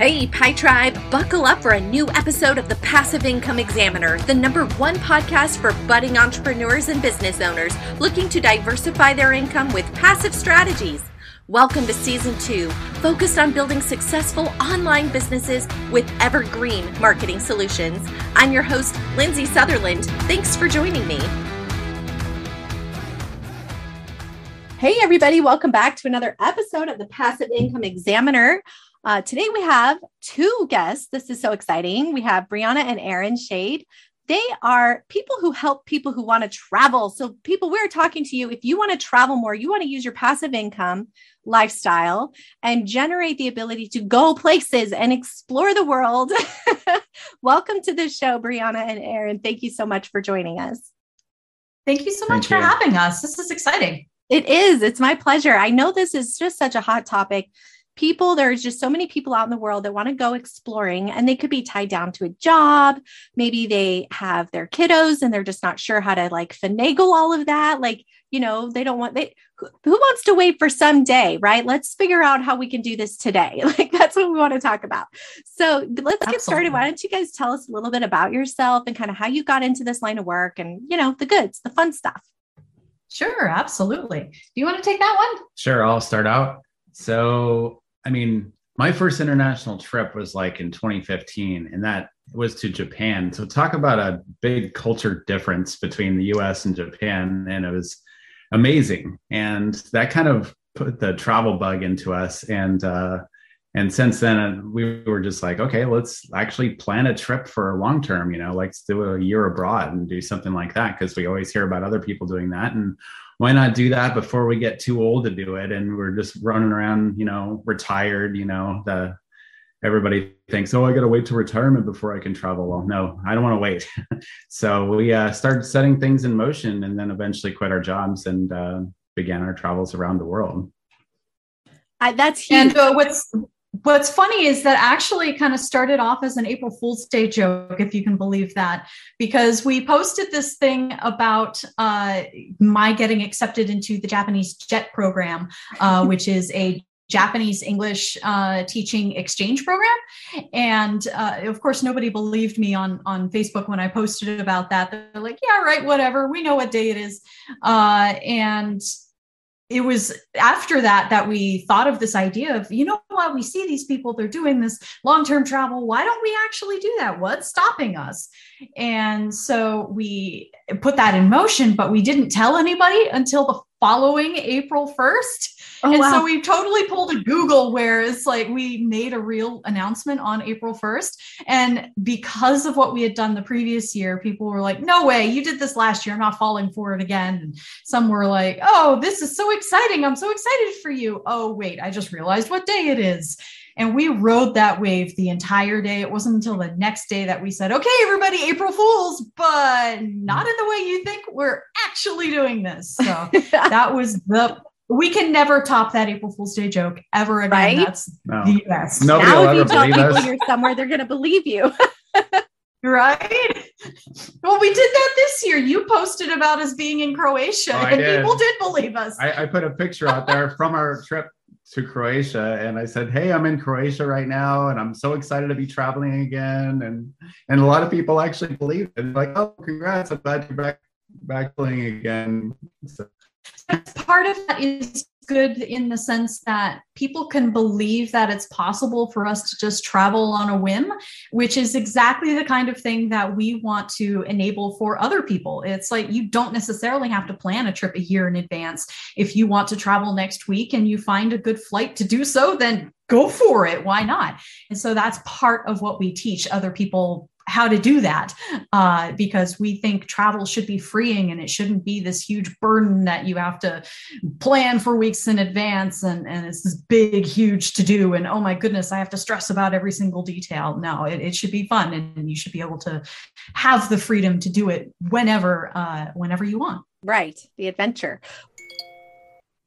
Hey, Pi Tribe, buckle up for a new episode of the Passive Income Examiner, the number one podcast for budding entrepreneurs and business owners looking to diversify their income with passive strategies. Welcome to season two, focused on building successful online businesses with evergreen marketing solutions. I'm your host, Lindsay Sutherland. Thanks for joining me. Hey, everybody, welcome back to another episode of the Passive Income Examiner. Uh, today we have two guests. This is so exciting. We have Brianna and Aaron Shade. They are people who help people who want to travel. So, people, we're talking to you. If you want to travel more, you want to use your passive income lifestyle and generate the ability to go places and explore the world. Welcome to the show, Brianna and Aaron. Thank you so much for joining us. Thank you so much Thank for you. having us. This is exciting. It is. It's my pleasure. I know this is just such a hot topic people there's just so many people out in the world that want to go exploring and they could be tied down to a job. Maybe they have their kiddos and they're just not sure how to like finagle all of that. Like you know they don't want they who wants to wait for someday right? Let's figure out how we can do this today. Like that's what we want to talk about. So let's get started. Why don't you guys tell us a little bit about yourself and kind of how you got into this line of work and you know the goods the fun stuff? Sure, absolutely. Do you want to take that one? Sure, I'll start out. So, I mean, my first international trip was like in 2015, and that was to Japan. So talk about a big culture difference between the US and Japan. And it was amazing. And that kind of put the travel bug into us. And uh, and since then we were just like, okay, let's actually plan a trip for a long term, you know, like do a year abroad and do something like that. Cause we always hear about other people doing that. And why not do that before we get too old to do it? And we're just running around you know retired you know the everybody thinks oh i got to wait to retirement before i can travel. Well no i don't want to wait. So we uh, started setting things in motion and then eventually quit our jobs and uh, began our travels around the world. I, that's huge. and uh, what's What's funny is that actually kind of started off as an April Fool's Day joke, if you can believe that, because we posted this thing about uh, my getting accepted into the Japanese JET program, uh, which is a Japanese English uh, teaching exchange program, and uh, of course nobody believed me on on Facebook when I posted about that. They're like, "Yeah, right, whatever. We know what day it is," uh, and it was after that that we thought of this idea of you know what we see these people they're doing this long-term travel. Why don't we actually do that? What's stopping us? And so we put that in motion but we didn't tell anybody until the following april 1st Oh, and wow. so we totally pulled a Google where it's like we made a real announcement on April 1st. And because of what we had done the previous year, people were like, no way, you did this last year. I'm not falling for it again. And some were like, oh, this is so exciting. I'm so excited for you. Oh, wait, I just realized what day it is. And we rode that wave the entire day. It wasn't until the next day that we said, okay, everybody, April Fools, but not mm. in the way you think. We're actually doing this. So that was the we can never top that April Fool's Day joke ever again. Right? That's no. the best. Nobody now, if you tell people us. you're somewhere, they're going to believe you. right? Well, we did that this year. You posted about us being in Croatia, oh, and did. people did believe us. I, I put a picture out there from our trip to Croatia and I said, Hey, I'm in Croatia right now and I'm so excited to be traveling again. And and a lot of people actually believed it. Like, oh, congrats, I'm glad you're back back playing again. So part of that is good in the sense that people can believe that it's possible for us to just travel on a whim, which is exactly the kind of thing that we want to enable for other people. It's like you don't necessarily have to plan a trip a year in advance. If you want to travel next week and you find a good flight to do so, then go for it. Why not? And so that's part of what we teach other people how to do that uh, because we think travel should be freeing and it shouldn't be this huge burden that you have to plan for weeks in advance and, and it's this big huge to do and oh my goodness i have to stress about every single detail. No it, it should be fun and you should be able to have the freedom to do it whenever uh, whenever you want. Right. The adventure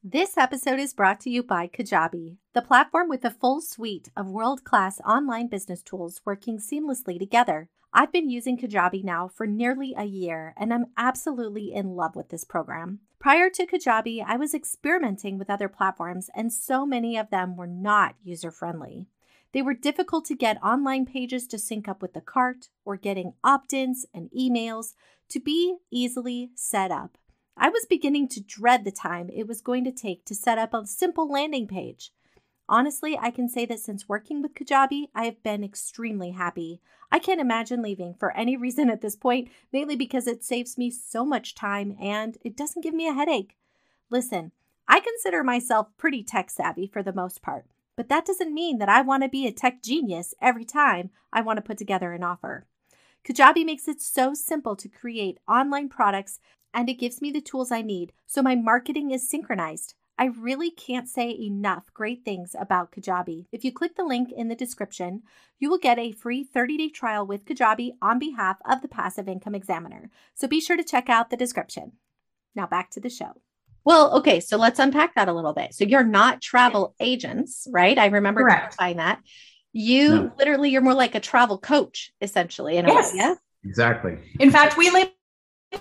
this episode is brought to you by Kajabi, the platform with a full suite of world class online business tools working seamlessly together. I've been using Kajabi now for nearly a year, and I'm absolutely in love with this program. Prior to Kajabi, I was experimenting with other platforms, and so many of them were not user friendly. They were difficult to get online pages to sync up with the cart or getting opt ins and emails to be easily set up. I was beginning to dread the time it was going to take to set up a simple landing page. Honestly, I can say that since working with Kajabi, I have been extremely happy. I can't imagine leaving for any reason at this point, mainly because it saves me so much time and it doesn't give me a headache. Listen, I consider myself pretty tech savvy for the most part, but that doesn't mean that I want to be a tech genius every time I want to put together an offer. Kajabi makes it so simple to create online products and it gives me the tools I need so my marketing is synchronized. I really can't say enough great things about Kajabi. If you click the link in the description, you will get a free 30 day trial with Kajabi on behalf of the Passive Income Examiner. So be sure to check out the description. Now back to the show. Well, okay, so let's unpack that a little bit. So you're not travel agents, right? I remember Correct. clarifying that. You No. literally, you're more like a travel coach, essentially. In Yes. a way, yeah. Exactly. In fact, we label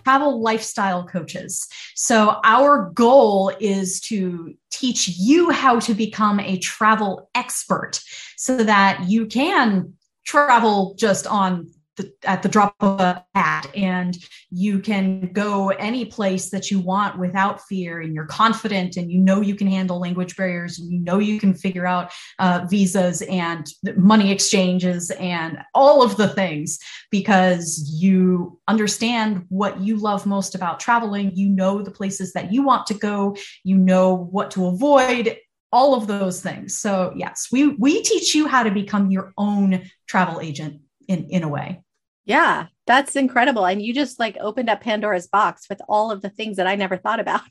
travel lifestyle coaches. So our goal is to teach you how to become a travel expert so that you can travel just on the, at the drop of a hat and you can go any place that you want without fear and you're confident and you know you can handle language barriers and you know you can figure out uh, visas and money exchanges and all of the things because you understand what you love most about traveling. You know the places that you want to go, you know what to avoid, all of those things. So, yes, we, we teach you how to become your own travel agent in, in a way. Yeah, that's incredible. And you just like opened up Pandora's box with all of the things that I never thought about.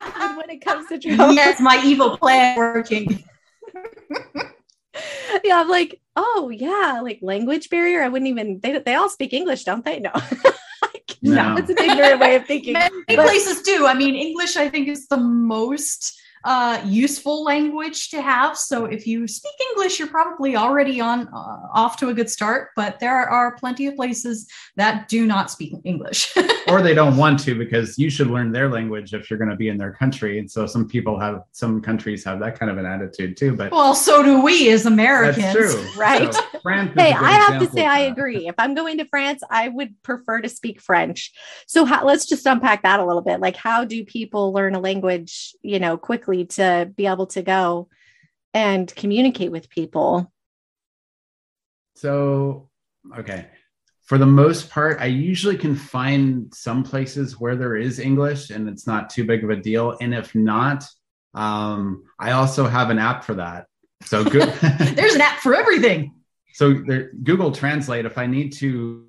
And when it comes to travel. yes, my evil plan working. yeah, I'm like, oh yeah, like language barrier. I wouldn't even. They they all speak English, don't they? No, Like, No. it's an ignorant way of thinking. Many But- places do. I mean, English, I think, is the most uh, useful language to have. So if you speak English, you're probably already on uh, off to a good start. But there are plenty of places that do not speak English. or they don't want to because you should learn their language if you're going to be in their country. And so some people have, some countries have that kind of an attitude too. But well, so do we as Americans. that's true, Right. So France Hey, I have to say I agree. If I'm going to France, I would prefer to speak French. So how, let's just unpack that a little bit. Like, how do people learn a language, you know, quickly to be able to go and communicate with people? So, okay. For the most part, I usually can find some places where there is English and it's not too big of a deal. And if not, um, I also have an app for that. So good. There's an app for everything. so there, Google Translate, if I need to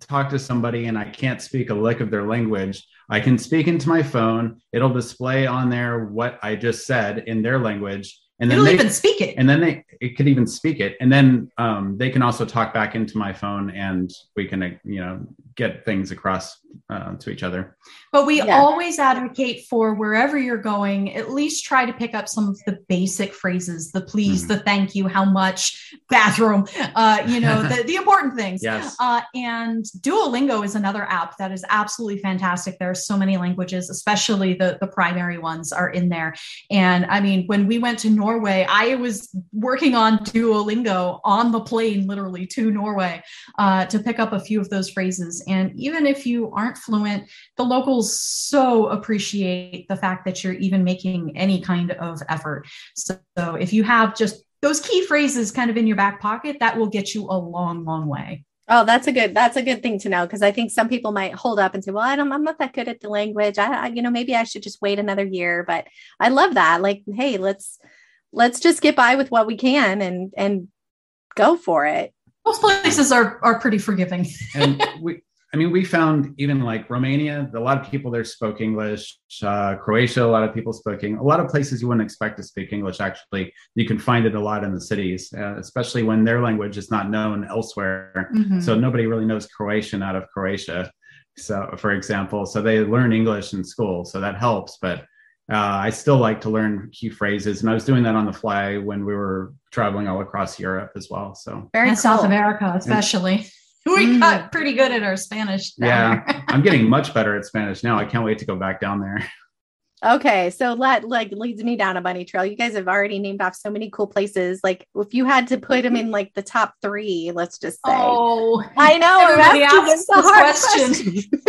talk to somebody and I can't speak a lick of their language, I can speak into my phone. It'll display on there what I just said in their language. And then It'll they, even speak it. and then they it could even speak it and then um, they can also talk back into my phone and we can you know get things across uh, to each other But we Yeah. always advocate for wherever you're going, at least try to pick up some of the basic phrases, the please, Mhm. the thank you, how much, bathroom, uh, you know, the, the important things. yes Uh, and Duolingo is another app that is absolutely fantastic. There are so many languages, especially the, the primary ones are in there. And I mean, when we went to Norway, I was working on Duolingo on the plane, literally to Norway, uh, to pick up a few of those phrases. And even if you aren't fluent, the locals so appreciate the fact that you're even making any kind of effort. So, so if you have just those key phrases kind of in your back pocket, that will get you a long, long way. Oh, that's a good that's a good thing to know because I think some people might hold up and say, "Well, I don't, I'm not that good at the language. I, I, you know, maybe I should just wait another year." But I love that. Like, hey, let's let's just get by with what we can and and go for it. Most places are are pretty forgiving. and we i mean we found even like romania a lot of people there spoke english uh, croatia a lot of people speaking. a lot of places you wouldn't expect to speak english actually you can find it a lot in the cities uh, especially when their language is not known elsewhere Mhm. so nobody really knows croatian out of croatia so for example so they learn english in school so that helps but uh, i still like to learn key phrases and i was doing that on the fly when we were traveling all across europe as well so Very and South cool. America, especially. We Mm. got pretty good at our Spanish. down Yeah. i'm getting much better at spanish now i can't wait to go back down there Okay, so that like leads me down a bunny trail. You guys have already named off so many cool places. Like if you had to put them in like the top three, let's just say. Oh, I know. everybody I'm asking asks this this question. question.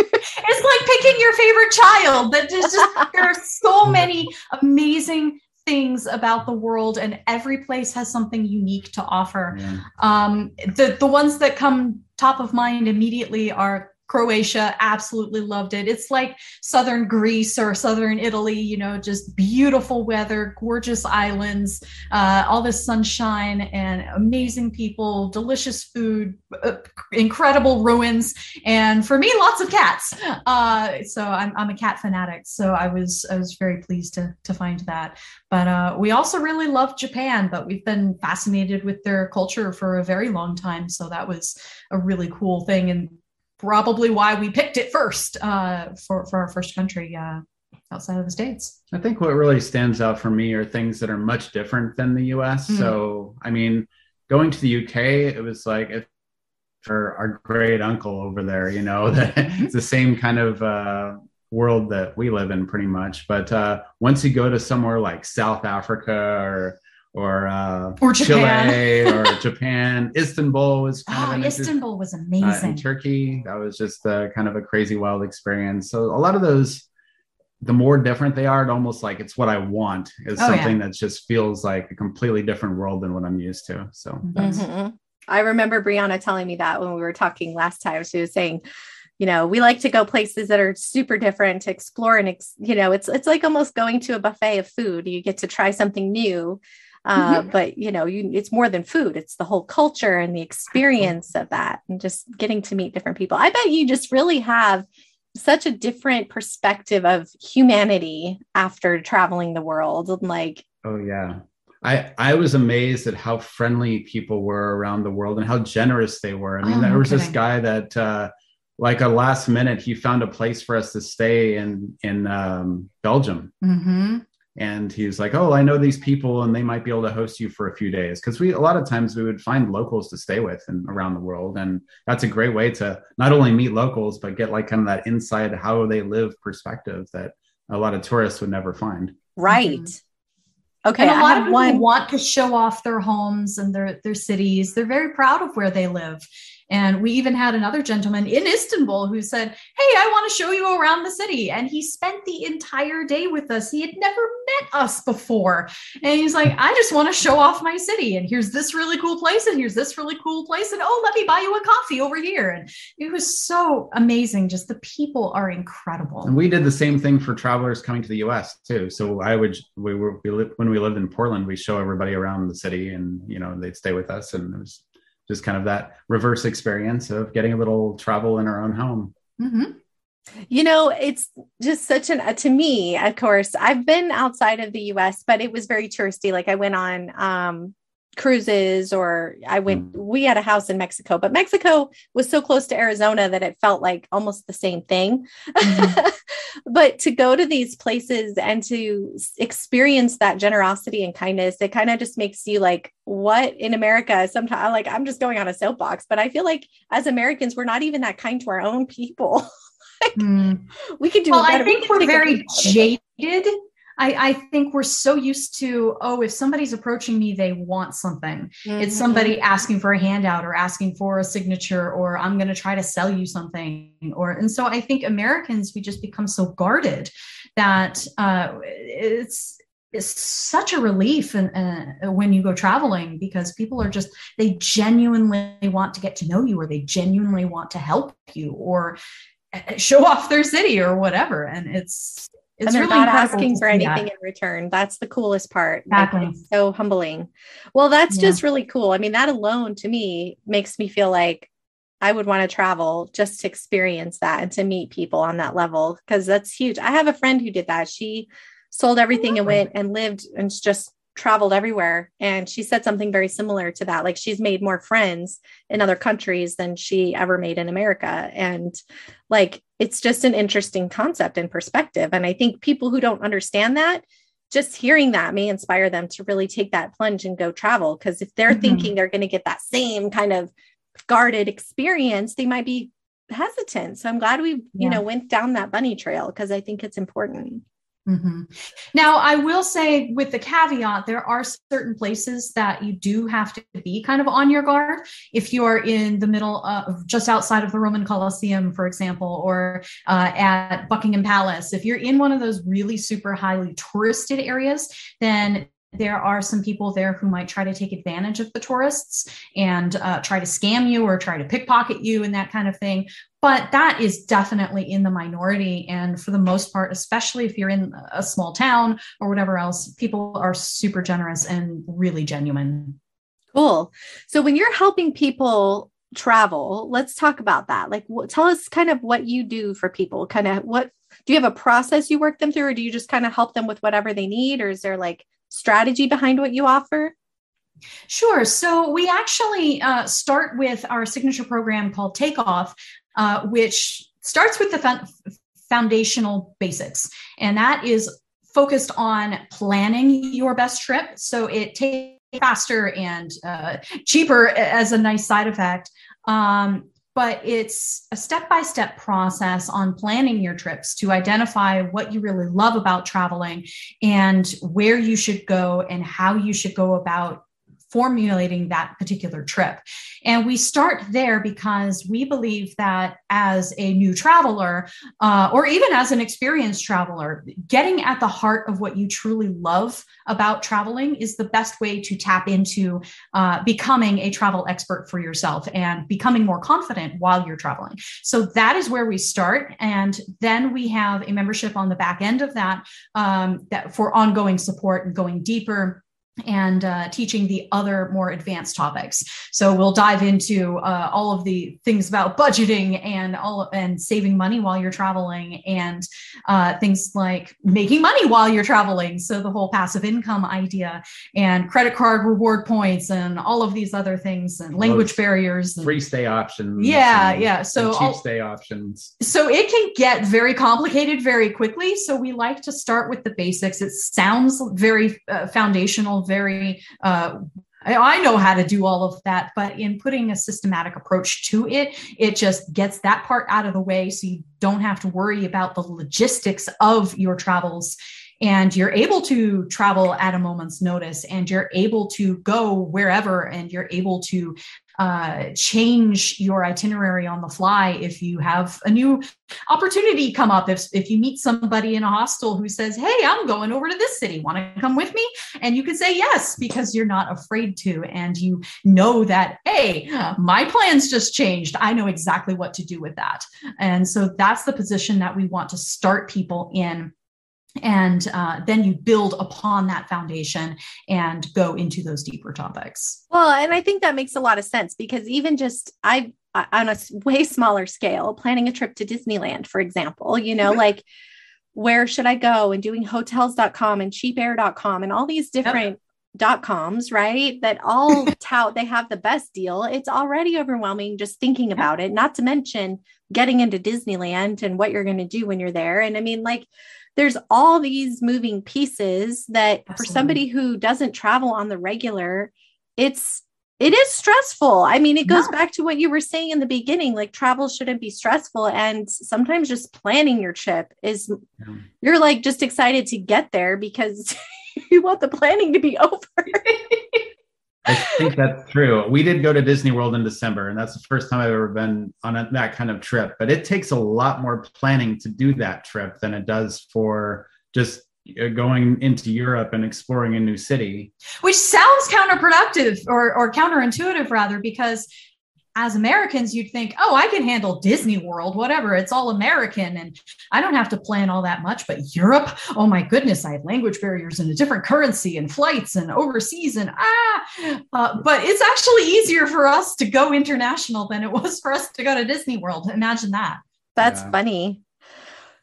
it's like picking your favorite child. That there's just there are so many amazing things about the world, and every place has something unique to offer. Yeah. Um, the the ones that come top of mind immediately are Croatia. Absolutely loved it. It's like southern Greece or southern Italy. You know, just beautiful weather, gorgeous islands, uh, all this sunshine, and amazing people, delicious food, uh, incredible ruins, and for me, lots of cats. Uh, so I'm I'm a cat fanatic. So I was I was very pleased to to find that. But uh, we also really love Japan, but we've been fascinated with their culture for a very long time. So that was a really cool thing and probably why we picked it first uh, for, for our first country uh, outside of the States. I think what really stands out for me are things that are much different than the US. Mhm. So, I mean, going to the UK, it was like if for our great uncle over there, you know, that it's the same kind of uh, world that we live in pretty much. But uh, once you go to somewhere like South Africa or or uh, Or Japan. Chile or Japan, Istanbul was kind of Oh, an Istanbul was uh, in amazing. Turkey. That was just uh, kind of a crazy, wild experience. So a lot of those, the more different they are, it almost like it's what I want is Oh, yeah. something that just feels like a completely different world than what I'm used to. So that's Mhm. I remember Brianna telling me that when we were talking last time. She was saying, you know, we like to go places that are super different to explore and ex- you know, it's it's like almost going to a buffet of food. You get to try something new. Uh, but you know, you it's more than food. It's the whole culture and the experience of that and just getting to meet different people. I bet you just really have such a different perspective of humanity after traveling the world and like oh yeah. I, I was amazed at how friendly people were around the world and how generous they were. I mean, Oh, there was this guy that, uh, like a last minute, he found a place for us to stay in in um, Belgium, hmm and he was like oh i know these people and they might be able to host you for a few days because we a lot of times we would find locals to stay with and around the world and that's a great way to not only meet locals but get like kind of that inside how they live perspective that a lot of tourists would never find right. Okay, Mm-hmm. And a I lot of people one want to show off their homes and their their cities. They're very proud of where they live. And we even had another gentleman in Istanbul who said, Hey, I want to show you around the city. And he spent the entire day with us. He had never met us before. And he's like, I just want to show off my city. And here's this really cool place. And here's this really cool place. And oh, let me buy you a coffee over here. And it was so amazing. Just the people are incredible. and we did the same thing for travelers coming to the us too so i would we were we lived, when we lived in portland we show everybody around the city and you know they'd stay with us and it was just kind of that reverse experience of getting a little travel in our own home Mhm. You know, it's just such an, uh, to me, of course, I've been outside of the US, but it was very touristy. Like I went on um, cruises or I went, we had a house in Mexico, but Mexico was so close to Arizona that it felt like almost the same thing. but to go to these places and to experience that generosity and kindness, it kind of just makes you like, what in America? Sometimes, like, I'm just going on a soapbox, but I feel like as Americans, we're not even that kind to our own people. Mm. we could do well, it I better. We think could we're very picture. jaded. I, I think we're so used to, oh, if somebody's approaching me, they want something. It's Mhm. somebody asking for a handout or asking for a signature, or I'm going to try to sell you something. Or and so I think Americans we just become so guarded that uh, it's it's such a relief and uh, when you go traveling because people are just they genuinely want to get to know you or they genuinely want to help you or uh, show off their city or whatever and it's it's and they're really not asking for see that. anything in return. That's the coolest part. Exactly. it's so humbling. Well, that's Yeah. just really cool. I mean, that alone to me makes me feel like I would want to travel just to experience that and to meet people on that level because that's huge. I have a friend who did that. She sold everything and oh. went and lived and just traveled everywhere. And she said something very similar to that. Like she's made more friends in other countries than she ever made in America. And like it's just an interesting concept and perspective. And I think people who don't understand that, just hearing that may inspire them to really take that plunge and go travel. Because if they're Mhm. thinking they're going to get that same kind of guarded experience, they might be hesitant. So I'm glad we, you know, went down that bunny trail because I think it's important. Mm-hmm. Now, I will say with the caveat, there are certain places that you do have to be kind of on your guard. If you are in the middle of just outside of the Roman Colosseum, for example, or uh, at Buckingham Palace, if you're in one of those really super highly touristed areas, then there are some people there who might try to take advantage of the tourists and uh, try to scam you or try to pickpocket you and that kind of thing. But that is definitely in the minority. And for the most part, especially if you're in a small town or whatever else, people are super generous and really genuine. Cool. So when you're helping people travel, let's talk about that. Like, what, tell us kind of what you do for people, kind of what do you have a process you work them through, or do you just kind of help them with whatever they need, or is there like strategy behind what you offer? Sure. So we actually uh, start with our signature program called Takeoff, uh, which starts with the foundational basics, and that is focused on planning your best trip. So it takes faster and uh, cheaper as a nice side effect. Um, but it's a step by step process on planning your trips to identify what you really love about traveling and where you should go and how you should go about formulating that particular trip. And we start there because we believe that as a new traveler, uh, or even as an experienced traveler, getting at the heart of what you truly love about traveling is the best way to tap into uh, becoming a travel expert for yourself and becoming more confident while you're traveling. So that is where we start. And then we have a membership on the back end of that, um, that for ongoing support and going deeper and uh, teaching the other more advanced topics. So we'll dive into uh, all of the things about budgeting and all and saving money while you're traveling, and uh, things like making money while you're traveling. So the whole passive income idea and credit card reward points and all of these other things and language barriers, and, free stay options. Yeah, yeah. So cheap all, stay options. So it can get very complicated very quickly. So we like to start with the basics. It sounds very uh, foundational very uh, I know how to do all of that, but in putting a systematic approach to it, it just gets that part out of the way so you don't have to worry about the logistics of your travels. And you're able to travel at a moment's notice and you're able to go wherever and you're able to uh, change your itinerary on the fly if you have a new opportunity come up. If, if you meet somebody in a hostel who says, Hey, I'm going over to this city, want to come with me? And you can say yes because you're not afraid to. And you know that, Hey, my plans just changed. I know exactly what to do with that. And so that's the position that we want to start people in and uh, then you build upon that foundation and go into those deeper topics. Well and i think that makes a lot of sense because even just i on a way smaller scale planning a trip to disneyland for example you know like where should i go and doing hotels.com and cheapair.com and all these different yep. dot coms right that all tout they have the best deal. It's already overwhelming just thinking about it not to mention getting into disneyland and what you're going to do when you're there. And i mean like there's all these moving pieces that Absolutely. for somebody who doesn't travel on the regular, it's it is stressful. I mean, it goes yeah. back to what you were saying in the beginning like travel shouldn't be stressful. And sometimes just planning your trip is, yeah. you're like just excited to get there because you want the planning to be over. I think that's true. We did go to Disney World in December, and that's the first time I've ever been on a, that kind of trip. But it takes a lot more planning to do that trip than it does for just uh, going into Europe and exploring a new city. Which sounds counterproductive or, or counterintuitive, rather, because as Americans, you'd think, oh, I can handle Disney World, whatever. It's all American and I don't have to plan all that much. But Europe, oh my goodness, I have language barriers and a different currency and flights and overseas and ah. Uh, but it's actually easier for us to go international than it was for us to go to Disney World. Imagine that. That's yeah. funny.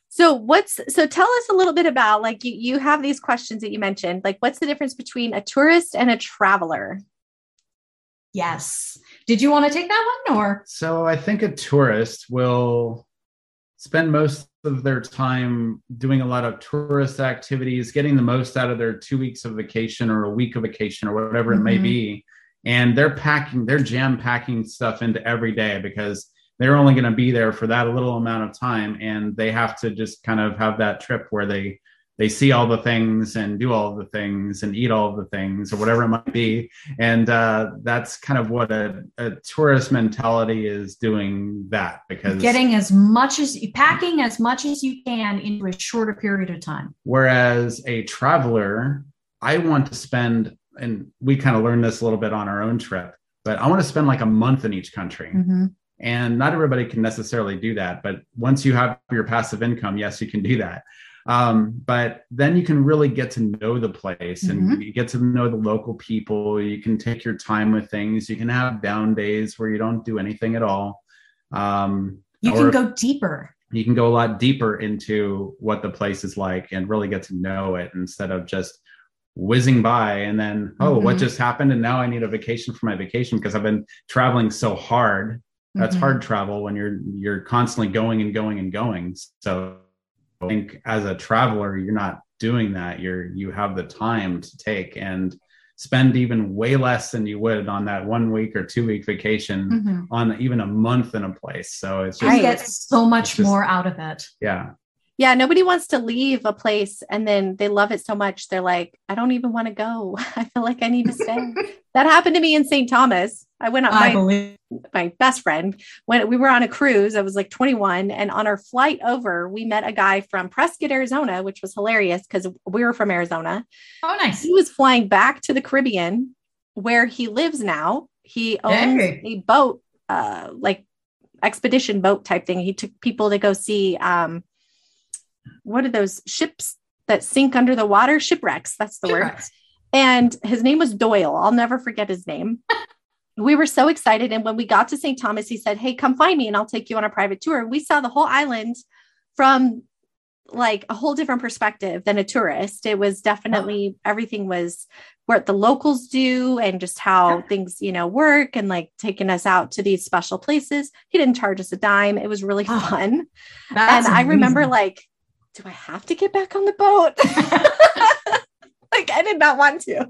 So what's so tell us a little bit about like you you have these questions that you mentioned like what's the difference between a tourist and a traveler? Yes. Did you want to take that one or? So I think a tourist will spend most of their time doing a lot of tourist activities, getting the most out of their two weeks of vacation or a week of vacation or whatever mm-hmm. it may mm-hmm. be. And they're packing, they're jam packing stuff into every day because they're only going to be there for that little amount of time. And they have to just kind of have that trip where they they see all the things and do all the things and eat all the things or whatever it might be. And uh, that's kind of what a, a, tourist mentality is doing that because getting as much as packing as much as you can into a shorter period of time. Whereas a traveler i want to spend and we kind of learned this a little bit on our own trip but i want to spend like a month in each country. Mm-hmm. and not everybody can necessarily do that but once you have your passive income yes you can do that um, but then you can really get to know the place and mm-hmm. you get to know the local people. You can take your time with things. You can have down days where you don't do anything at all. Um, you can go deeper. You can go a lot deeper into what the place is like and really get to know it instead of just whizzing by and then, oh, mm-hmm. what just happened? And now I need a vacation for my vacation because I've been traveling so hard. That's mm-hmm. hard travel when you're you're constantly going and going and going. So I think as a traveler, you're not doing that. You're you have the time to take and spend even way less than you would on that one week or two week vacation mm-hmm. on even a month in a place. So it's just, you get so much just, more out of it. Yeah yeah, nobody wants to leave a place and then they love it so much. They're like, I don't even want to go. I feel like I need to stay. that happened to me in St. Thomas. I went on my, believe- my best friend when we were on a cruise. I was like 21. And on our flight over, we met a guy from Prescott, Arizona, which was hilarious because we were from Arizona. Oh, nice. He was flying back to the Caribbean where he lives now. He owns hey. a boat, uh, like expedition boat type thing. He took people to go see um, what are those ships that sink under the water? Shipwrecks. That's the Shipwrecks. word. And his name was Doyle. I'll never forget his name. we were so excited. And when we got to St. Thomas, he said, Hey, come find me and I'll take you on a private tour. We saw the whole island from like a whole different perspective than a tourist. It was definitely everything was what the locals do and just how things, you know, work and like taking us out to these special places. He didn't charge us a dime. It was really fun. and I remember like do I have to get back on the boat? like I did not want to.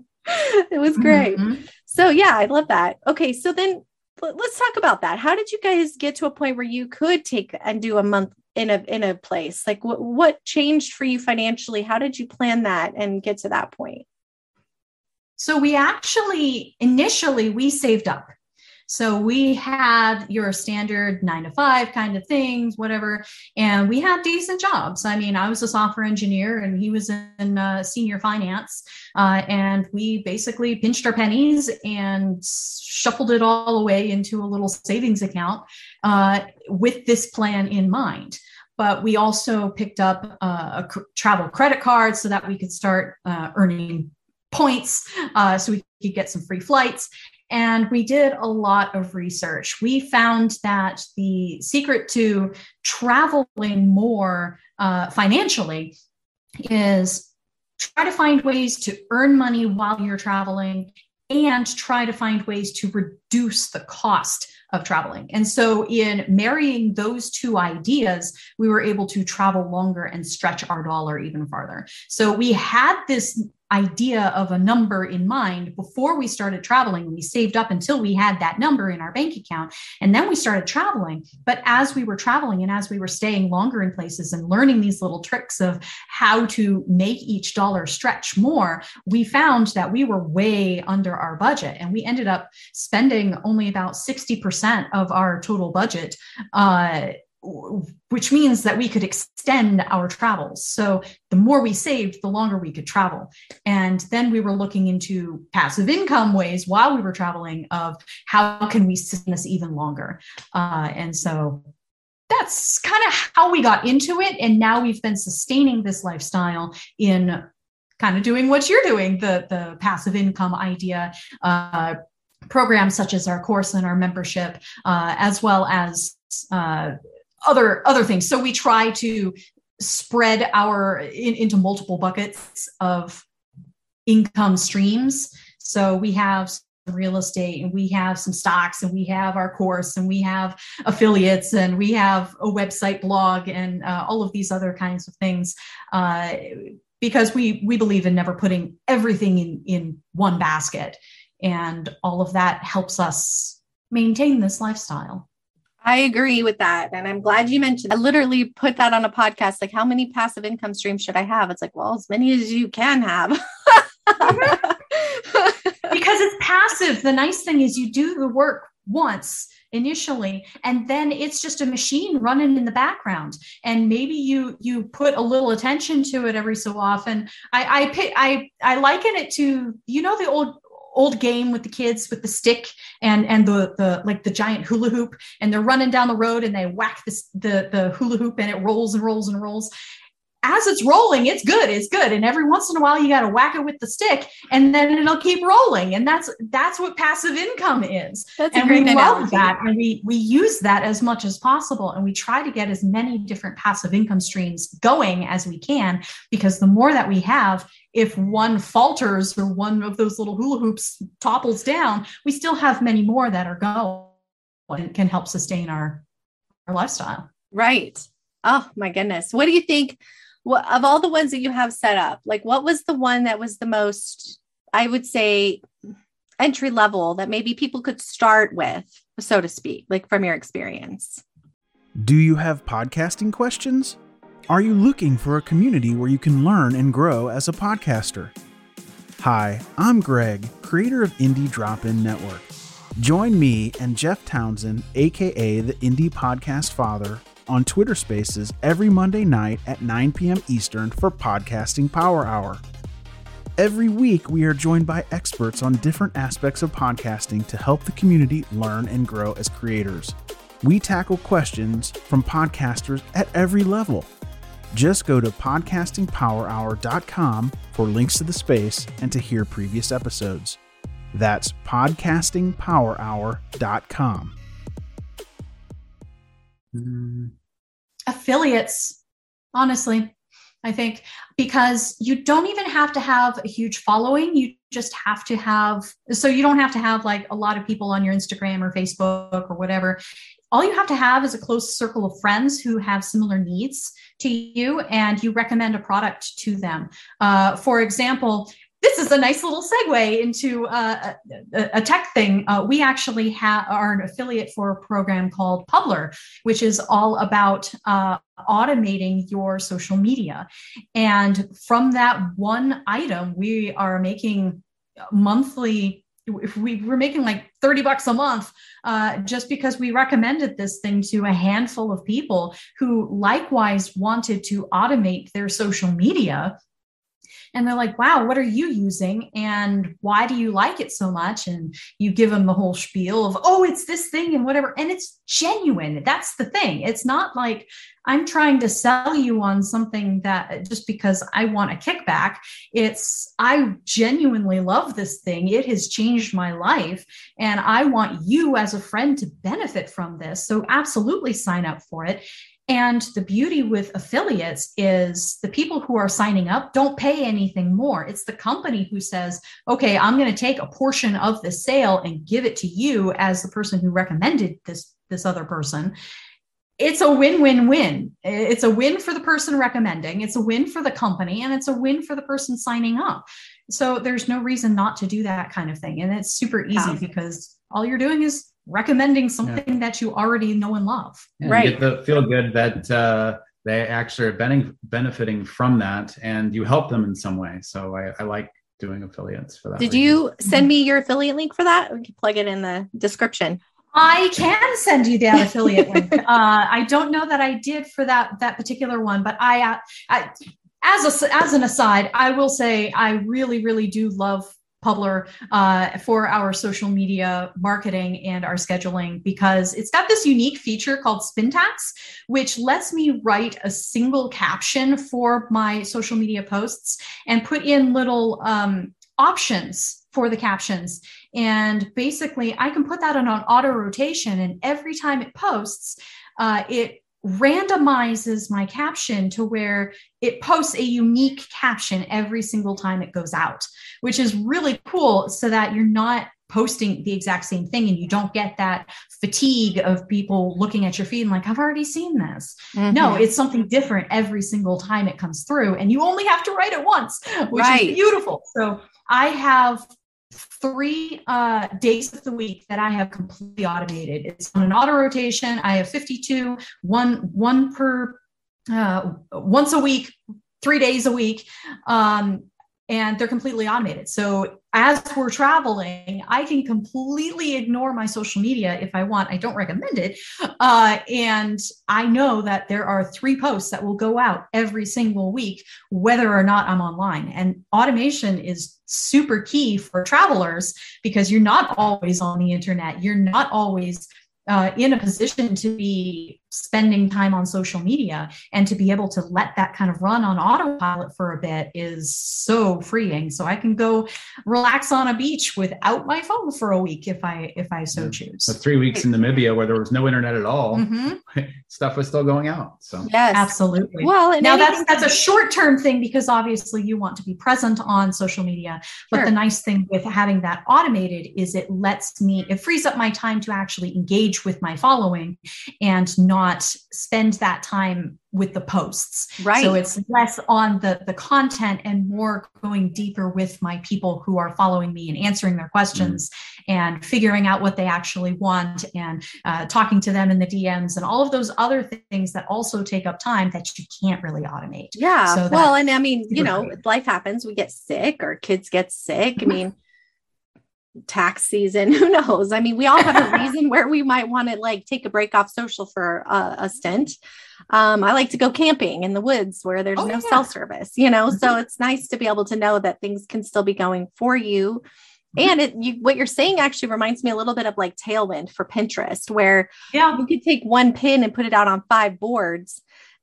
It was great. Mm-hmm. So yeah, I love that. Okay, so then let's talk about that. How did you guys get to a point where you could take and do a month in a in a place? Like what what changed for you financially? How did you plan that and get to that point? So we actually initially we saved up. So we had your standard nine to five kind of things, whatever, and we had decent jobs. I mean, I was a software engineer and he was in uh, senior finance, uh, and we basically pinched our pennies and shuffled it all away into a little savings account uh, with this plan in mind. But we also picked up uh, a travel credit card so that we could start uh, earning points uh, so we could get some free flights and we did a lot of research. We found that the secret to traveling more uh, financially is try to find ways to earn money while you're traveling and try to find ways to reduce the cost of traveling. And so, in marrying those two ideas, we were able to travel longer and stretch our dollar even farther. So, we had this idea of a number in mind before we started traveling. We saved up until we had that number in our bank account. And then we started traveling. But as we were traveling and as we were staying longer in places and learning these little tricks of how to make each dollar stretch more, we found that we were way under our budget. And we ended up spending only about 60% of our total budget. Uh, which means that we could extend our travels. So the more we saved, the longer we could travel. And then we were looking into passive income ways while we were traveling of how can we sustain this even longer. Uh, and so that's kind of how we got into it. And now we've been sustaining this lifestyle in kind of doing what you're doing, the, the passive income idea, uh, programs such as our course and our membership, uh, as well as uh, other other things. So we try to spread our in, into multiple buckets of income streams. So we have real estate and we have some stocks and we have our course and we have affiliates and we have a website blog and uh, all of these other kinds of things uh, because we we believe in never putting everything in in one basket and all of that helps us maintain this lifestyle I agree with that. And I'm glad you mentioned I literally put that on a podcast. Like, how many passive income streams should I have? It's like, well, as many as you can have. because it's passive. The nice thing is you do the work once initially and then it's just a machine running in the background and maybe you you put a little attention to it every so often i i i i liken it to you know the old old game with the kids with the stick and and the the like the giant hula hoop. And they're running down the road and they whack this the the hula hoop and it rolls and rolls and rolls as it's rolling, it's good, it's good. And every once in a while you got to whack it with the stick and then it'll keep rolling. And that's that's what passive income is. That's and we analogy. love that. And we we use that as much as possible. And we try to get as many different passive income streams going as we can, because the more that we have, if one falters or one of those little hula hoops topples down, we still have many more that are going and can help sustain our, our lifestyle. Right. Oh my goodness. What do you think? What, of all the ones that you have set up, like what was the one that was the most, I would say, entry level that maybe people could start with, so to speak, like from your experience? Do you have podcasting questions? Are you looking for a community where you can learn and grow as a podcaster? Hi, I'm Greg, creator of Indie Drop In Network. Join me and Jeff Townsend, aka the Indie Podcast Father, on Twitter Spaces every Monday night at 9 p.m. Eastern for Podcasting Power Hour. Every week, we are joined by experts on different aspects of podcasting to help the community learn and grow as creators. We tackle questions from podcasters at every level just go to podcastingpowerhour.com for links to the space and to hear previous episodes. That's podcastingpowerhour.com. Affiliates, honestly, I think, because you don't even have to have a huge following. You just have to have, so you don't have to have like a lot of people on your Instagram or Facebook or whatever all you have to have is a close circle of friends who have similar needs to you and you recommend a product to them. Uh, for example, this is a nice little segue into uh, a, a, tech thing. Uh, we actually have are an affiliate for a program called Publer, which is all about uh, automating your social media. And from that one item, we are making monthly if we were making like 30 bucks a month uh, just because we recommended this thing to a handful of people who likewise wanted to automate their social media and they're like, wow, what are you using? And why do you like it so much? And you give them the whole spiel of, oh, it's this thing and whatever. And it's genuine. That's the thing. It's not like I'm trying to sell you on something that just because I want a kickback. It's, I genuinely love this thing. It has changed my life. And I want you as a friend to benefit from this. So absolutely sign up for it. And the beauty with affiliates is the people who are signing up don't pay anything more. It's the company who says, okay, I'm going to take a portion of the sale and give it to you as the person who recommended this, this other person. It's a win win win. It's a win for the person recommending, it's a win for the company, and it's a win for the person signing up. So there's no reason not to do that kind of thing. And it's super easy yeah. because all you're doing is recommending something yeah. that you already know and love. Yeah, right. get the feel good that uh, they actually are benefiting from that and you help them in some way. So I, I like doing affiliates for that. Did reason. you send me your affiliate link for that? We can plug it in the description. I can send you that affiliate link. Uh, I don't know that I did for that that particular one, but I, uh, I as a as an aside, I will say I really really do love Publer uh, for our social media marketing and our scheduling because it's got this unique feature called Spintax, which lets me write a single caption for my social media posts and put in little um, options for the captions. And basically, I can put that on an auto rotation, and every time it posts, uh, it randomizes my caption to where it posts a unique caption every single time it goes out, which is really cool so that you're not posting the exact same thing and you don't get that fatigue of people looking at your feed and like i've already seen this mm-hmm. no it's something different every single time it comes through and you only have to write it once which right. is beautiful so i have three uh, days of the week that I have completely automated. It's on an auto rotation. I have 52, one one per uh, once a week, three days a week. Um, and they're completely automated. So as we're traveling, I can completely ignore my social media if I want. I don't recommend it. Uh, and I know that there are three posts that will go out every single week, whether or not I'm online. And automation is super key for travelers because you're not always on the internet. You're not always uh, in a position to be spending time on social media and to be able to let that kind of run on autopilot for a bit is so freeing. So i can go relax on a beach without my phone for a week if i if i so choose. So three weeks in namibia where there was no internet at all mm-hmm. stuff was still going out so. Yes. Absolutely. Well now that's that's a short-term thing because obviously you want to be present on social media but sure. the nice thing with having that automated is it lets me it frees up my time to actually engage with my following and not not spend that time with the posts. Right. So it's less on the the content and more going deeper with my people who are following me and answering their questions mm-hmm. and figuring out what they actually want and uh, talking to them in the DMs and all of those other things that also take up time that you can't really automate. Yeah. So well, and I mean, you know, life happens. We get sick or kids get sick. I mean, tax season who knows i mean we all have a reason where we might want to like take a break off social for a, a stint um, i like to go camping in the woods where there's oh, no yeah. cell service you know so mm-hmm. it's nice to be able to know that things can still be going for you mm-hmm. and it, you, what you're saying actually reminds me a little bit of like tailwind for pinterest where yeah. you could take one pin and put it out on five boards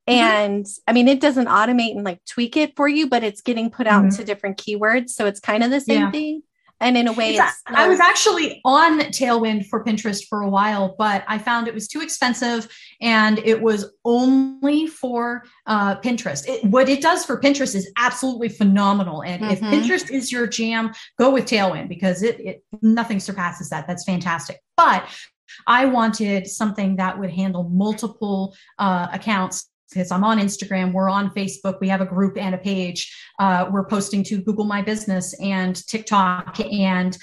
mm-hmm. and mm-hmm. i mean it doesn't automate and like tweak it for you but it's getting put out mm-hmm. into different keywords so it's kind of the same yeah. thing and in a way i was actually on tailwind for pinterest for a while but i found it was too expensive and it was only for uh, pinterest. It, what it does for pinterest is absolutely phenomenal. And mm-hmm. if pinterest is your jam go with tailwind because it, it nothing surpasses that. That's fantastic. But I wanted something that would handle multiple uh, accounts because I'm on Instagram, we're on Facebook, we have a group and a page. Uh, we're posting to Google My Business and TikTok and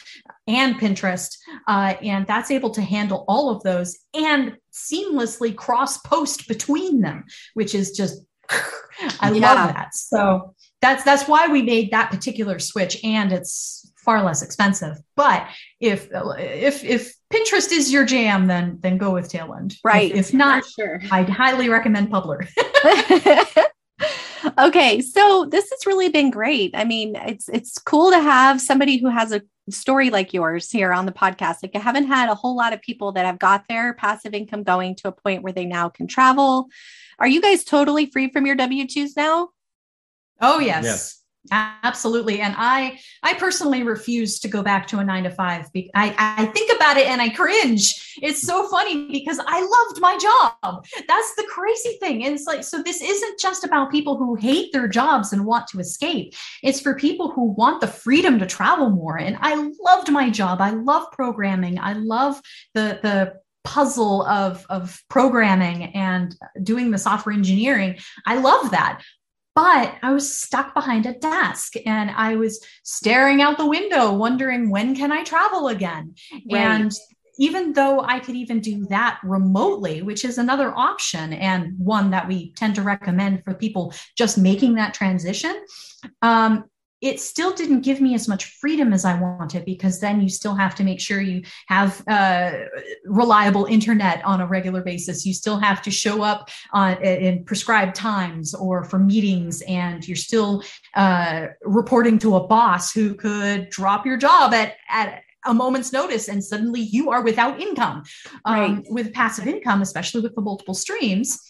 and Pinterest, uh, and that's able to handle all of those and seamlessly cross post between them, which is just I yeah. love that. So that's that's why we made that particular switch, and it's far less expensive. But if if if Pinterest is your jam, then then go with Tailwind. Right. If, if not, sure. I'd highly recommend Publer. okay, so this has really been great. I mean, it's it's cool to have somebody who has a story like yours here on the podcast. Like I haven't had a whole lot of people that have got their passive income going to a point where they now can travel. Are you guys totally free from your W2s now? Oh yes. yes. Absolutely. And I I personally refuse to go back to a nine to five. I, I think about it and I cringe. It's so funny because I loved my job. That's the crazy thing. And it's like, so this isn't just about people who hate their jobs and want to escape. It's for people who want the freedom to travel more. And I loved my job. I love programming. I love the the puzzle of, of programming and doing the software engineering. I love that but I was stuck behind a desk and I was staring out the window, wondering when can I travel again? Right. And even though I could even do that remotely, which is another option and one that we tend to recommend for people just making that transition, um, it still didn't give me as much freedom as I wanted because then you still have to make sure you have uh, reliable internet on a regular basis. You still have to show up on, in prescribed times or for meetings, and you're still uh, reporting to a boss who could drop your job at, at a moment's notice and suddenly you are without income. Um, right. With passive income, especially with the multiple streams,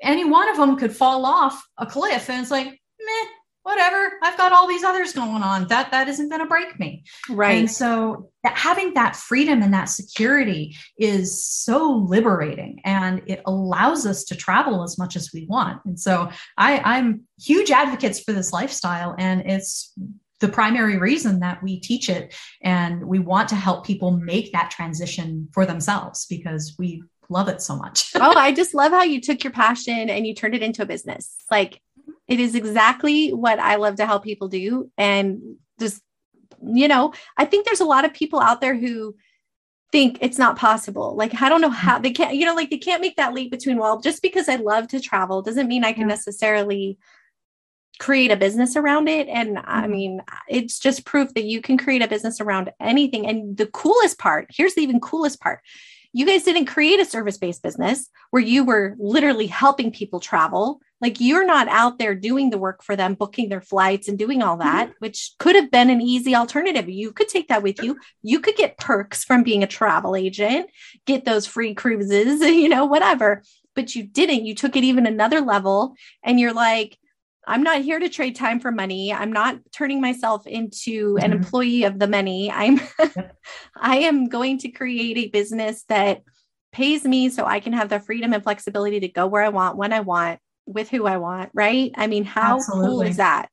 any one of them could fall off a cliff and it's like, meh whatever i've got all these others going on that that isn't going to break me right and so that having that freedom and that security is so liberating and it allows us to travel as much as we want and so i i'm huge advocates for this lifestyle and it's the primary reason that we teach it and we want to help people make that transition for themselves because we love it so much. oh, I just love how you took your passion and you turned it into a business. Like it is exactly what I love to help people do. And just you know, I think there's a lot of people out there who think it's not possible. Like, I don't know how they can't, you know, like they can't make that leap between, well, just because I love to travel doesn't mean I can yeah. necessarily create a business around it. And mm-hmm. I mean, it's just proof that you can create a business around anything. And the coolest part here's the even coolest part you guys didn't create a service based business where you were literally helping people travel. Like you're not out there doing the work for them, booking their flights and doing all that, mm-hmm. which could have been an easy alternative. You could take that with you. You could get perks from being a travel agent, get those free cruises, you know, whatever. But you didn't. You took it even another level and you're like, I'm not here to trade time for money. I'm not turning myself into mm-hmm. an employee of the many. I'm I am going to create a business that pays me so I can have the freedom and flexibility to go where I want, when I want, with who I want, right? I mean, how Absolutely. cool is that?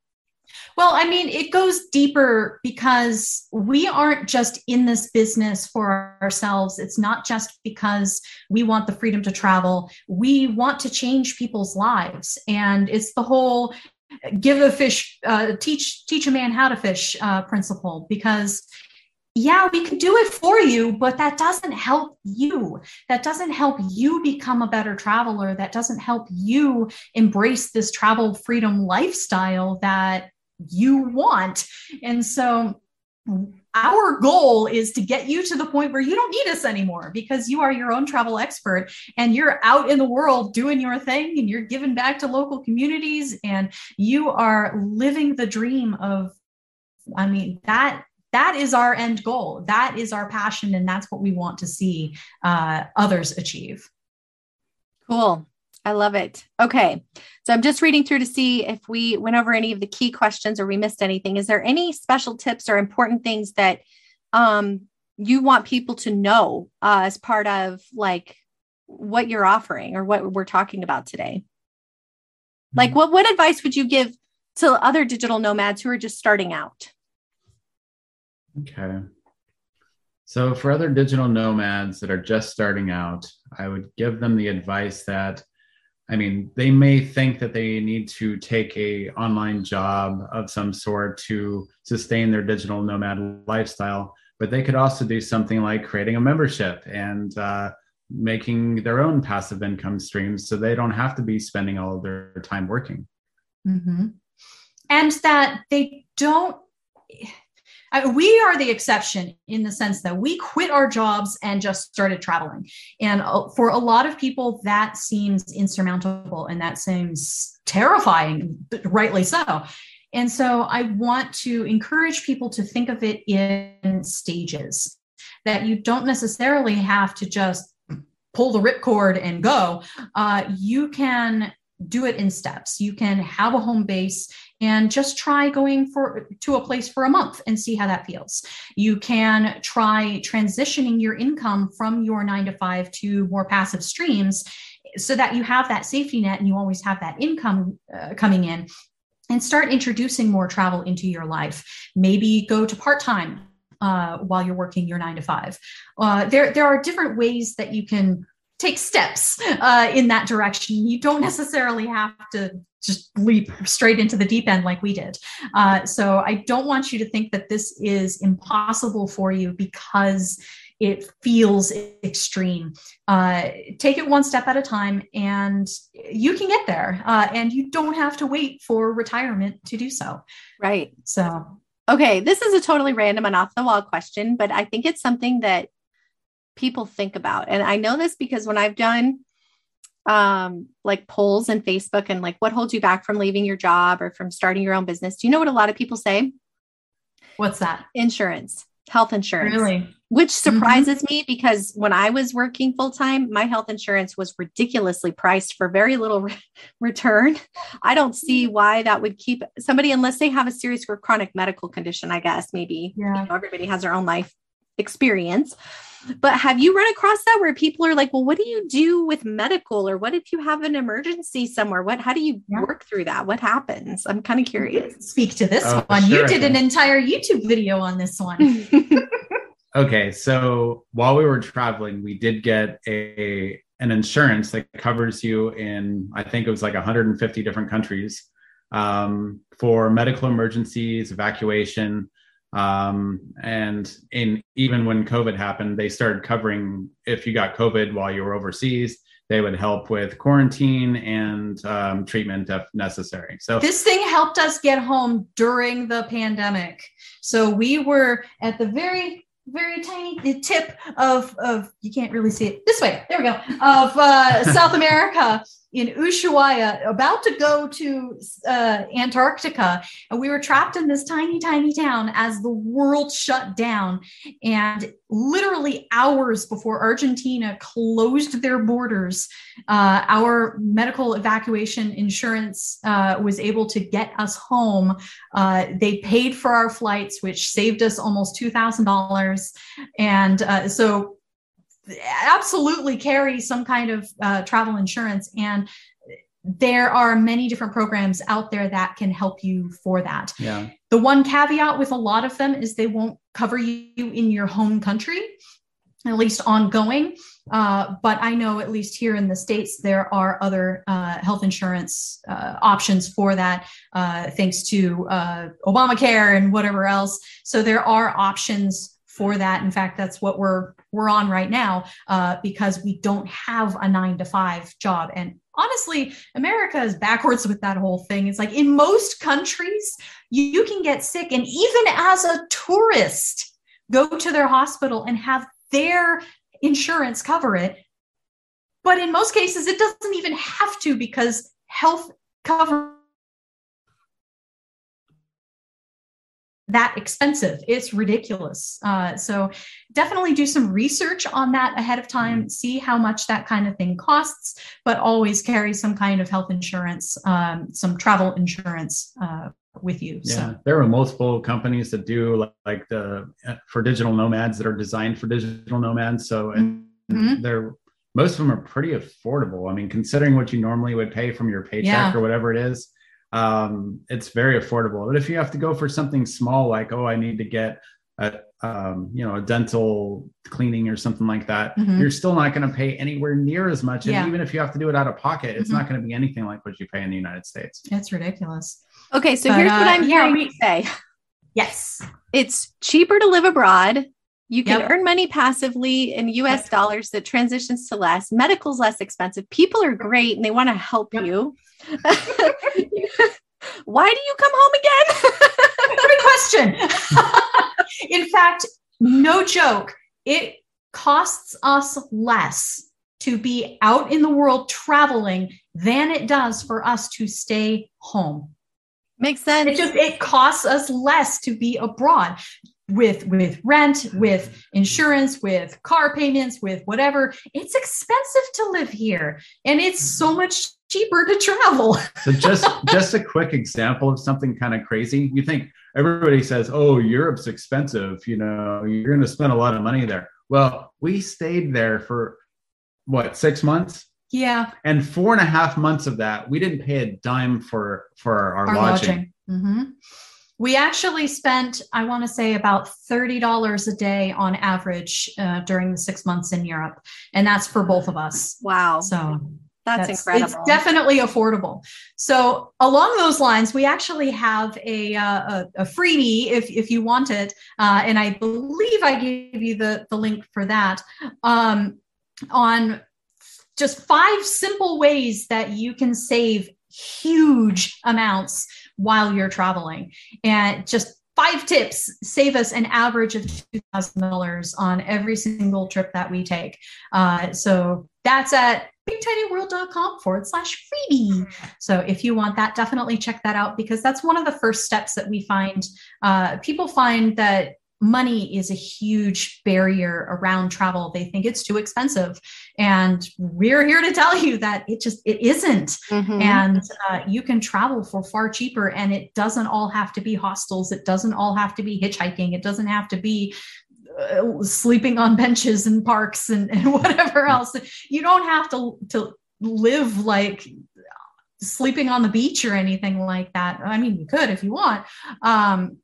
Well, I mean, it goes deeper because we aren't just in this business for ourselves. It's not just because we want the freedom to travel. We want to change people's lives. And it's the whole give a fish, uh, teach, teach a man how to fish uh, principle because yeah, we can do it for you, but that doesn't help you. That doesn't help you become a better traveler. That doesn't help you embrace this travel freedom lifestyle that you want. And so our goal is to get you to the point where you don't need us anymore because you are your own travel expert and you're out in the world doing your thing and you're giving back to local communities and you are living the dream of i mean that that is our end goal that is our passion and that's what we want to see uh, others achieve cool I love it. Okay. So I'm just reading through to see if we went over any of the key questions or we missed anything. Is there any special tips or important things that um, you want people to know uh, as part of like what you're offering or what we're talking about today? Like mm-hmm. what what advice would you give to other digital nomads who are just starting out? Okay. So for other digital nomads that are just starting out, I would give them the advice that I mean, they may think that they need to take a online job of some sort to sustain their digital nomad lifestyle, but they could also do something like creating a membership and uh, making their own passive income streams, so they don't have to be spending all of their time working. Mm-hmm. And that they don't we are the exception in the sense that we quit our jobs and just started traveling. And uh, for a lot of people, that seems insurmountable and that seems terrifying, rightly so. And so I want to encourage people to think of it in stages, that you don't necessarily have to just pull the ripcord and go. Uh, you can do it in steps. You can have a home base and just try going for to a place for a month and see how that feels. You can try transitioning your income from your 9 to 5 to more passive streams so that you have that safety net and you always have that income uh, coming in and start introducing more travel into your life. Maybe go to part-time uh, while you're working your nine to five. Uh, there, there are different ways that you can take steps uh, in that direction. You don't necessarily have to just leap straight into the deep end like we did. Uh, so I don't want you to think that this is impossible for you because it feels extreme. Uh, take it one step at a time and you can get there. Uh, and you don't have to wait for retirement to do so. Right. So, okay, this is a totally random and off the wall question, but I think it's something that people think about. And I know this because when I've done um like polls and Facebook and like what holds you back from leaving your job or from starting your own business, do you know what a lot of people say? What's that? Insurance, health insurance. Really? Which mm-hmm. surprises mm-hmm. me because when I was working full time, my health insurance was ridiculously priced for very little re- return. I don't see why that would keep somebody, unless they have a serious or chronic medical condition, I guess, maybe. Yeah. You know, everybody has their own life experience. But have you run across that where people are like, well, what do you do with medical? Or what if you have an emergency somewhere? What, how do you yeah. work through that? What happens? I'm kind of curious. Speak to this oh, one. Sure, you did an entire YouTube video on this one. okay. So while we were traveling, we did get a, an insurance that covers you in, I think it was like 150 different countries um, for medical emergencies, evacuation, Um, and in even when COVID happened, they started covering if you got COVID while you were overseas, they would help with quarantine and um, treatment if necessary. So this thing helped us get home during the pandemic. So we were at the very very tiny tip of of you can't really see it this way there we go of uh, south america in Ushuaia, about to go to uh, Antarctica. And we were trapped in this tiny, tiny town as the world shut down. And literally hours before Argentina closed their borders, uh, our medical evacuation insurance uh, was able to get us home. Uh, they paid for our flights, which saved us almost $2,000. And uh, so absolutely carry some kind of uh, travel insurance and there are many different programs out there that can help you for that. Yeah. The one caveat with a lot of them is they won't cover you in your home country, at least ongoing. Uh, but I know, at least here in the States, there are other uh, health insurance uh, options for that, uh, thanks to uh, Obamacare and whatever else. So there are options for that. In fact, that's what we're we're on right now uh, because we don't have a nine to five job. And honestly, America is backwards with that whole thing. It's like in most countries, you, you can get sick, and even as a tourist, go to their hospital and have their insurance cover it. But in most cases, it doesn't even have to because health cover that expensive. It's ridiculous. Uh, so definitely do some research on that ahead of time, mm-hmm. see how much that kind of thing costs, but always carry some kind of health insurance, um, some travel insurance uh, with you. Yeah, so. there are multiple companies that do like the uh, for digital nomads that are designed for digital nomads. So and mm-hmm. they're most of them are pretty affordable. I mean, considering what you normally would pay from your paycheck yeah. or whatever it is, um, it's very affordable. But if you have to go for something small, like oh, I need to get a um, you know a dental cleaning or something like that, mm-hmm. you're still not going to pay anywhere near as much. And even if you have to do it out of pocket, it's mm-hmm. not going to be anything like what you pay in the United States. It's ridiculous. Okay, so but, here's uh, what I'm hearing yeah, you say. Yes, it's cheaper to live abroad. You can yep. earn money passively in US yep. dollars that transitions to less. Medical's less expensive. People are great and they want to help yep. you. Why do you come home again? Great question. In fact, no joke, it costs us less to be out in the world traveling than it does for us to stay home. Makes sense. It just it costs us less to be abroad with with rent with insurance with car payments with whatever it's expensive to live here and it's so much cheaper to travel so just just a quick example of something kind of crazy you think everybody says oh europe's expensive you know you're going to spend a lot of money there well we stayed there for what six months yeah and four and a half months of that we didn't pay a dime for for our, our lodging, lodging. Mm-hmm. We actually spent, I want to say, about $30 a day on average uh, during the six months in Europe. And that's for both of us. Wow. So that's, that's, incredible. It's definitely affordable. So along those lines, we actually have a, uh, a, a, freebie if, if you want it. Uh, and I believe I gave you the, the link for that um, on just five simple ways that you can save huge amounts while you're traveling. And just five tips save us an average of $2,000 on every single trip that we take. Uh, so that's at bigtinyworld.com forward slash freebie. So if you want that, definitely check that out because that's one of the first steps that we find. Uh, people find that money is a huge barrier around travel they think it's too expensive and we're here to tell you that it just it isn't mm-hmm. and uh, you can travel for far cheaper and it doesn't all have to be hostels it doesn't all have to be hitchhiking it doesn't have to be uh, sleeping on benches in parks and, and whatever else you don't have to to live like sleeping on the beach or anything like that i mean you could if you want um,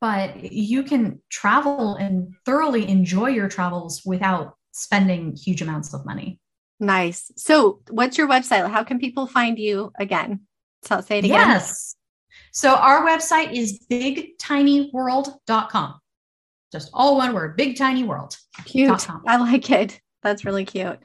but you can travel and thoroughly enjoy your travels without spending huge amounts of money. Nice. So, what's your website? How can people find you again? So, say it again. Yes. So our website is bigtinyworld.com. Just all one word, big tiny world. Cute. I like it. That's really cute.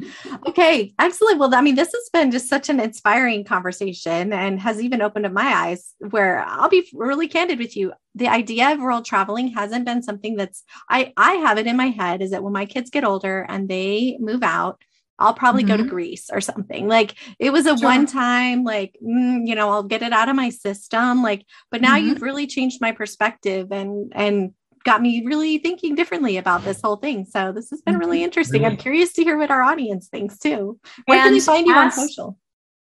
Okay, excellent. Well, I mean, this has been just such an inspiring conversation and has even opened up my eyes where I'll be really candid with you. The idea of world traveling hasn't been something that's I I have it in my head is that when my kids get older and they move out, I'll probably mm-hmm. go to mm-hmm. Greece or something. Like it was a sure. one time, like, mm, you know, I'll get it out of my system. Like, but now mm-hmm. you've really changed my perspective and, and got me really thinking differently about this whole thing. So this has been really mm-hmm. interesting. I'm curious to hear what our audience thinks too. Where and can they find you as, on social?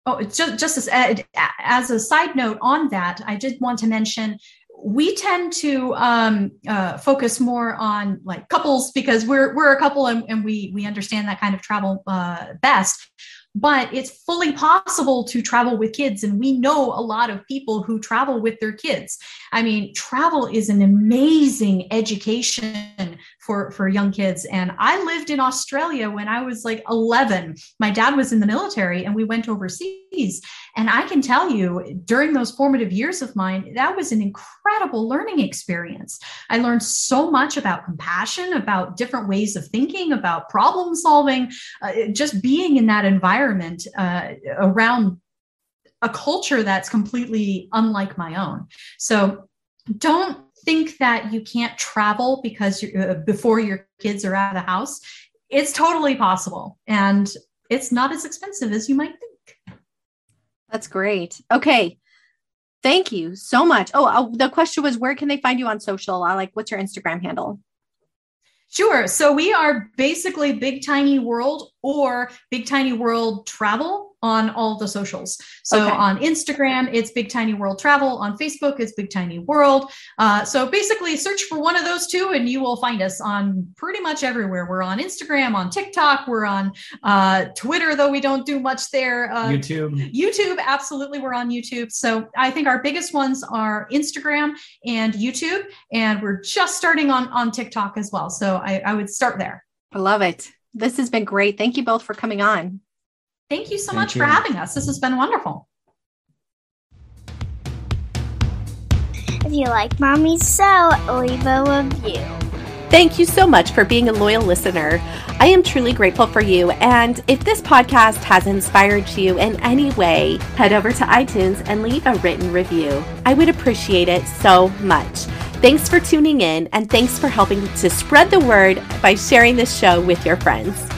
Oh, just just as as a side note on that, I did want to mention we tend to um, uh, focus more on like couples because we're we're a couple and, and we we understand that kind of travel uh, best but it's fully possible to travel with kids. And we know a lot of people who travel with their kids. I mean, travel is an amazing education for, for young kids. And I lived in Australia when I was like 11. My dad was in the military and we went overseas. And I can tell you, during those formative years of mine, that was an incredible learning experience. I learned so much about compassion, about different ways of thinking, about problem solving, uh, just being in that environment uh, around a culture that's completely unlike my own. So don't think that you can't travel because you're, uh, before your kids are out of the house. It's totally possible. And it's not as expensive as you might think. That's great. Okay. Thank you so much. Oh, uh, the question was where can they find you on social? I like what's your Instagram handle? Sure. So we are basically Big Tiny World or Big Tiny World Travel on all the socials. So okay. on Instagram, it's Big Tiny World Travel. On Facebook, it's Big Tiny World. Uh, so basically, search for one of those two, and you will find us on pretty much everywhere. We're on Instagram, on TikTok, we're on uh, Twitter, though we don't do much there. Uh, YouTube. YouTube, absolutely, we're on YouTube. So I think our biggest ones are Instagram and YouTube, and we're just starting on on TikTok as well. So I, I would start there. I love it. This has been great. Thank you both for coming on. Thank you so Thank much you. for having us. This has been wonderful. If you like Mommy So, leave a review. Thank you so much for being a loyal listener. I am truly grateful for you. And if this podcast has inspired you in any way, head over to iTunes and leave a written review. I would appreciate it so much. Thanks for tuning in, and thanks for helping to spread the word by sharing this show with your friends.